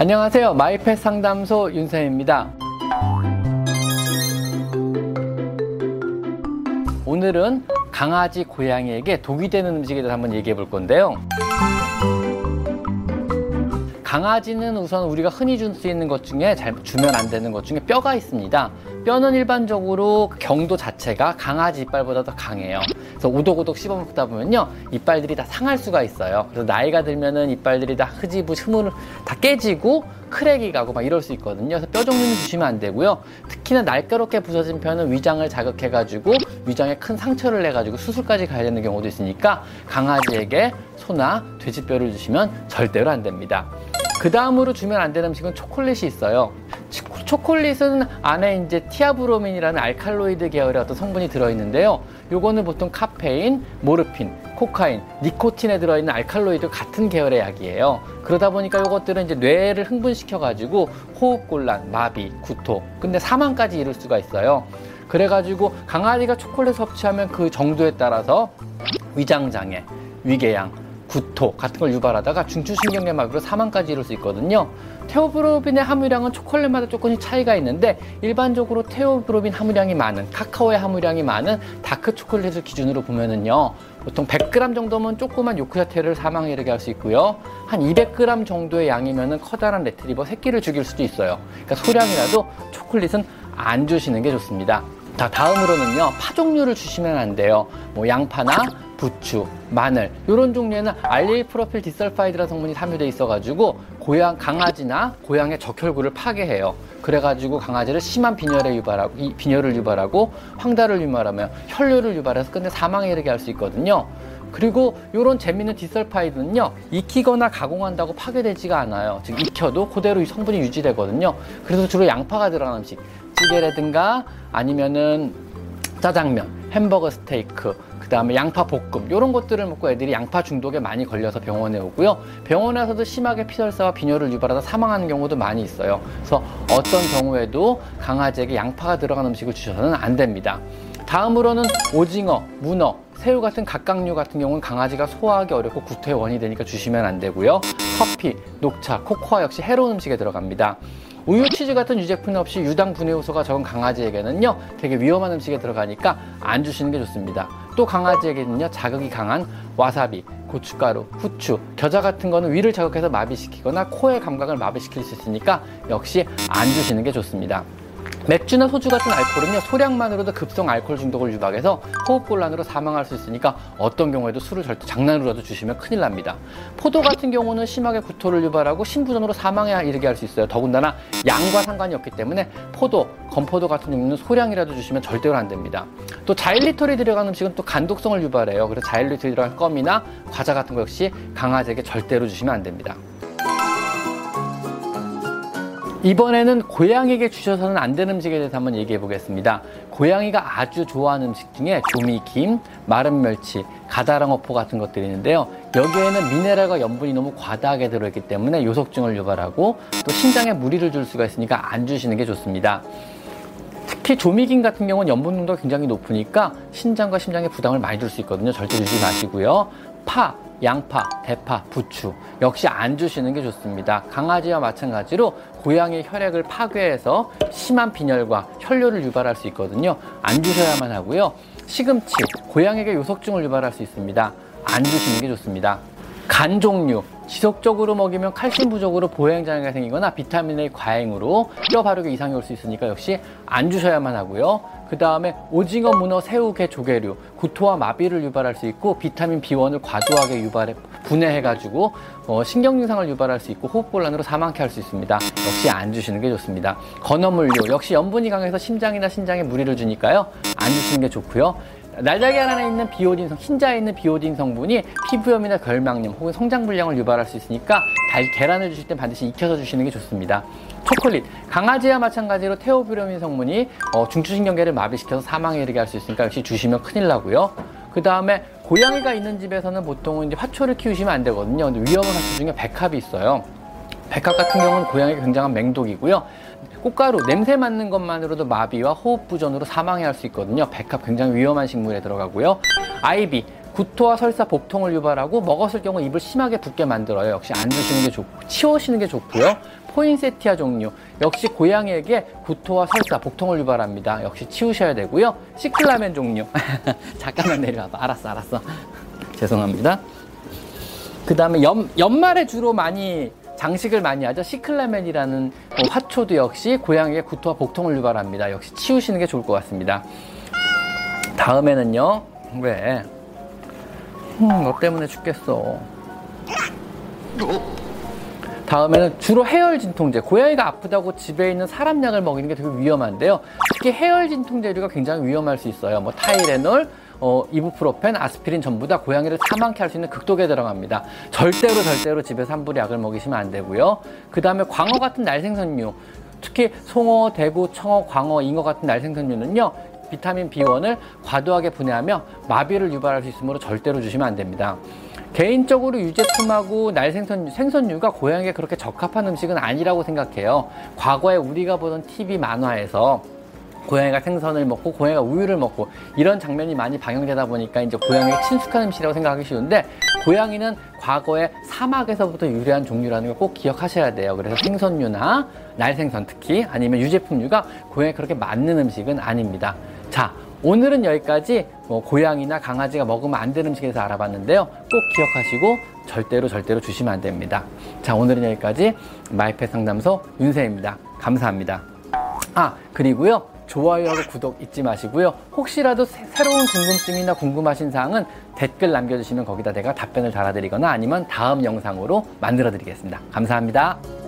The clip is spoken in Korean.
안녕하세요. 마이펫 상담소 윤쌤입니다. 오늘은 강아지, 고양이에게 독이 되는 음식에 대해서 한번 얘기해 볼 건데요. 강아지는 우선 우리가 흔히 줄 수 있는 것 중에 잘 주면 안 되는 것 중에 뼈가 있습니다. 뼈는 일반적으로 그 경도 자체가 강아지 이빨보다 더 강해요. 그래서 오독오독 씹어 먹다 보면요. 이빨들이 다 상할 수가 있어요. 그래서 나이가 들면은 이빨들이 다 흐지부, 흐물, 다 깨지고 크랙이 가고 막 이럴 수 있거든요. 그래서 뼈 종류는 주시면 안 되고요. 특히나 날카롭게 부서진 뼈는 위장을 자극해가지고 위장에 큰 상처를 내가지고 수술까지 가야 되는 경우도 있으니까 강아지에게 소나 돼지뼈를 주시면 절대로 안 됩니다. 그 다음으로 주면 안 되는 음식은 초콜릿이 있어요. 초콜릿은 안에 이제 티아브로민이라는 알칼로이드 계열의 어떤 성분이 들어있는데요. 요거는 보통 카페인, 모르핀, 코카인, 니코틴에 들어있는 알칼로이드 같은 계열의 약이에요. 그러다 보니까 요것들은 이제 뇌를 흥분시켜가지고 호흡곤란, 마비, 구토, 근데 사망까지 이를 수가 있어요. 그래가지고 강아지가 초콜릿 섭취하면 그 정도에 따라서 위장장애, 위궤양, 구토 같은 걸 유발하다가 중추신경계마비로 사망까지 이를 수 있거든요. 테오브로민의 함유량은 초콜릿마다 조금씩 차이가 있는데 일반적으로 테오브로민 함유량이 많은 카카오의 함유량이 많은 다크 초콜릿을 기준으로 보면은요 보통 100g 정도면 조그만 요크셔테를 사망에 이르게 할 수 있고요. 한 200g 정도의 양이면은 커다란 레트리버 새끼를 죽일 수도 있어요. 그러니까 소량이라도 초콜릿은 안 주시는 게 좋습니다. 자 다음으로는요 파 종류를 주시면 안 돼요. 뭐 양파나 부추, 마늘 이런 종류에는 allyl propyl disulfide라는 성분이 함유되어 있어가지고 고양 강아지나 고양이의 적혈구를 파괴해요. 그래가지고 강아지를 심한 빈혈에 유발하고 이 빈혈을 유발하고 황달을 유발하며 혈뇨를 유발해서 끝내 사망에 이르게 할 수 있거든요. 그리고 이런 재미있는 디설파이드는요 익히거나 가공한다고 파괴되지가 않아요. 즉 익혀도 그대로 이 성분이 유지되거든요. 그래서 주로 양파가 들어간 음식, 찌개라든가 아니면은 짜장면, 햄버거 스테이크, 그 다음에 양파 볶음 이런 것들을 먹고 애들이 양파 중독에 많이 걸려서 병원에 오고요. 병원에서도 심하게 피설사와 빈혈을 유발하다 사망하는 경우도 많이 있어요. 그래서 어떤 경우에도 강아지에게 양파가 들어간 음식을 주셔서는 안 됩니다. 다음으로는 오징어, 문어, 새우 같은 각각류 같은 경우는 강아지가 소화하기 어렵고 구토의 원인이 되니까 주시면 안 되고요. 커피, 녹차, 코코아 역시 해로운 음식에 들어갑니다. 우유, 치즈 같은 유제품 없이 유당 분해 요소가 적은 강아지에게는요 되게 위험한 음식에 들어가니까 안 주시는 게 좋습니다. 또 강아지에게는요 자극이 강한 와사비, 고춧가루, 후추, 겨자 같은 거는 위를 자극해서 마비시키거나 코의 감각을 마비시킬 수 있으니까 역시 안 주시는 게 좋습니다. 맥주나 소주 같은 알코올은요 소량만으로도 급성 알코올 중독을 유발해서 호흡곤란으로 사망할 수 있으니까 어떤 경우에도 술을 절대 장난으로라도 주시면 큰일 납니다. 포도 같은 경우는 심하게 구토를 유발하고 신부전으로 사망에 이르게 할 수 있어요. 더군다나 양과 상관이 없기 때문에 포도, 건포도 같은 경우는 소량이라도 주시면 절대로 안 됩니다. 또 자일리톨이 들어간 음식은 또 간독성을 유발해요. 그래서 자일리톨이 들어간 껌이나 과자 같은 거 역시 강아지에게 절대로 주시면 안 됩니다. 이번에는 고양이에게 주셔서는 안 되는 음식에 대해서 한번 얘기해 보겠습니다. 고양이가 아주 좋아하는 음식 중에 조미김, 마른 멸치, 가다랑어포 같은 것들이 있는데요. 여기에는 미네랄과 염분이 너무 과다하게 들어있기 때문에 요속증을 유발하고 또 신장에 무리를 줄 수가 있으니까 안 주시는 게 좋습니다. 특히 조미김 같은 경우는 염분 농도가 굉장히 높으니까 신장과 심장에 부담을 많이 줄 수 있거든요. 절대 주지 마시고요. 파, 양파, 대파, 부추 역시 안 주시는 게 좋습니다. 강아지와 마찬가지로 고양이 혈액을 파괴해서 심한 빈혈과 혈뇨를 유발할 수 있거든요. 안 주셔야만 하고요. 시금치, 고양이에게 요석증을 유발할 수 있습니다. 안 주시는 게 좋습니다. 간 종류, 지속적으로 먹이면 칼슘 부족으로 보행 장애가 생기거나 비타민 A 과잉으로 뼈 발육에 이상이 올 수 있으니까 역시 안 주셔야만 하고요. 그 다음에 오징어, 문어, 새우, 게, 조개류, 구토와 마비를 유발할 수 있고 비타민 B1을 과도하게 유발해 분해해가지고 어, 신경 증상을 유발할 수 있고 호흡곤란으로 사망케 할 수 있습니다. 역시 안 주시는 게 좋습니다. 건어물류 역시 염분이 강해서 심장이나 신장에 무리를 주니까요. 안 주시는 게 좋고요. 날달걀 안에 있는 비오딘 성, 흰자에 있는 비오딘 성분이 피부염이나 결막염 혹은 성장불량을 유발할 수 있으니까 달, 계란을 주실 때 반드시 익혀서 주시는 게 좋습니다. 초콜릿, 강아지와 마찬가지로 테오브로민 성분이 어, 중추신경계를 마비시켜서 사망에 이르게 할 수 있으니까 역시 주시면 큰일 나고요. 그 다음에 고양이가 있는 집에서는 보통은 이제 화초를 키우시면 안 되거든요. 근데 위험한 화초 중에 백합이 있어요. 백합 같은 경우는 고양이가 굉장한 맹독이고요. 꽃가루 냄새 맡는 것만으로도 마비와 호흡 부전으로 사망해 할 수 있거든요. 백합 굉장히 위험한 식물에 들어가고요. 아이비 구토와 설사, 복통을 유발하고 먹었을 경우 입을 심하게 붓게 만들어요. 역시 안 드시는 게 좋고 치우시는 게 좋고요. 포인세티아 종류 역시 고양이에게 구토와 설사, 복통을 유발합니다. 역시 치우셔야 되고요. 시클라멘 종류 잠깐만 내려와봐. 알았어, 알았어. 죄송합니다. 그 다음에 연말에 주로 많이 장식을 많이 하죠. 시클라멘이라는 뭐 화초도 역시 고양이의 구토와 복통을 유발합니다. 역시 치우시는 게 좋을 것 같습니다. 다음에는요. 왜? 음, 너 때문에 죽겠어. 다음에는 주로 해열 진통제. 고양이가 아프다고 집에 있는 사람 약을 먹이는 게 되게 위험한데요. 특히 해열 진통제류가 굉장히 위험할 수 있어요. 뭐 타이레놀, 어, 이부프로펜, 아스피린 전부 다 고양이를 사망케 할 수 있는 극독에 들어갑니다. 절대로 절대로 집에서 함부로 약을 먹이시면 안 되고요. 그 다음에 광어 같은 날생선류, 특히 송어, 대구, 청어, 광어, 잉어 같은 날생선류는요. 비타민 B1을 과도하게 분해하며 마비를 유발할 수 있으므로 절대로 주시면 안 됩니다. 개인적으로 유제품하고 날생선 생선류가 고양이에 그렇게 적합한 음식은 아니라고 생각해요. 과거에 우리가 보던 TV 만화에서 고양이가 생선을 먹고 고양이가 우유를 먹고 이런 장면이 많이 방영되다 보니까 이제 고양이의 친숙한 음식이라고 생각하기 쉬운데 고양이는 과거에 사막에서부터 유래한 종류라는 걸 꼭 기억하셔야 돼요. 그래서 생선류나 날생선 특히 아니면 유제품류가 고양이에 그렇게 맞는 음식은 아닙니다. 자, 오늘은 여기까지 뭐 고양이나 강아지가 먹으면 안 되는 음식에서 알아봤는데요. 꼭 기억하시고 절대로 절대로 주시면 안 됩니다. 자, 오늘은 여기까지 마이펫 상담소 윤세입니다. 감사합니다. 아, 그리고요. 좋아요하고 구독 잊지 마시고요. 혹시라도 새, 새로운 궁금증이나 궁금하신 사항은 댓글 남겨주시면 거기다 내가 답변을 달아드리거나 아니면 다음 영상으로 만들어 드리겠습니다. 감사합니다.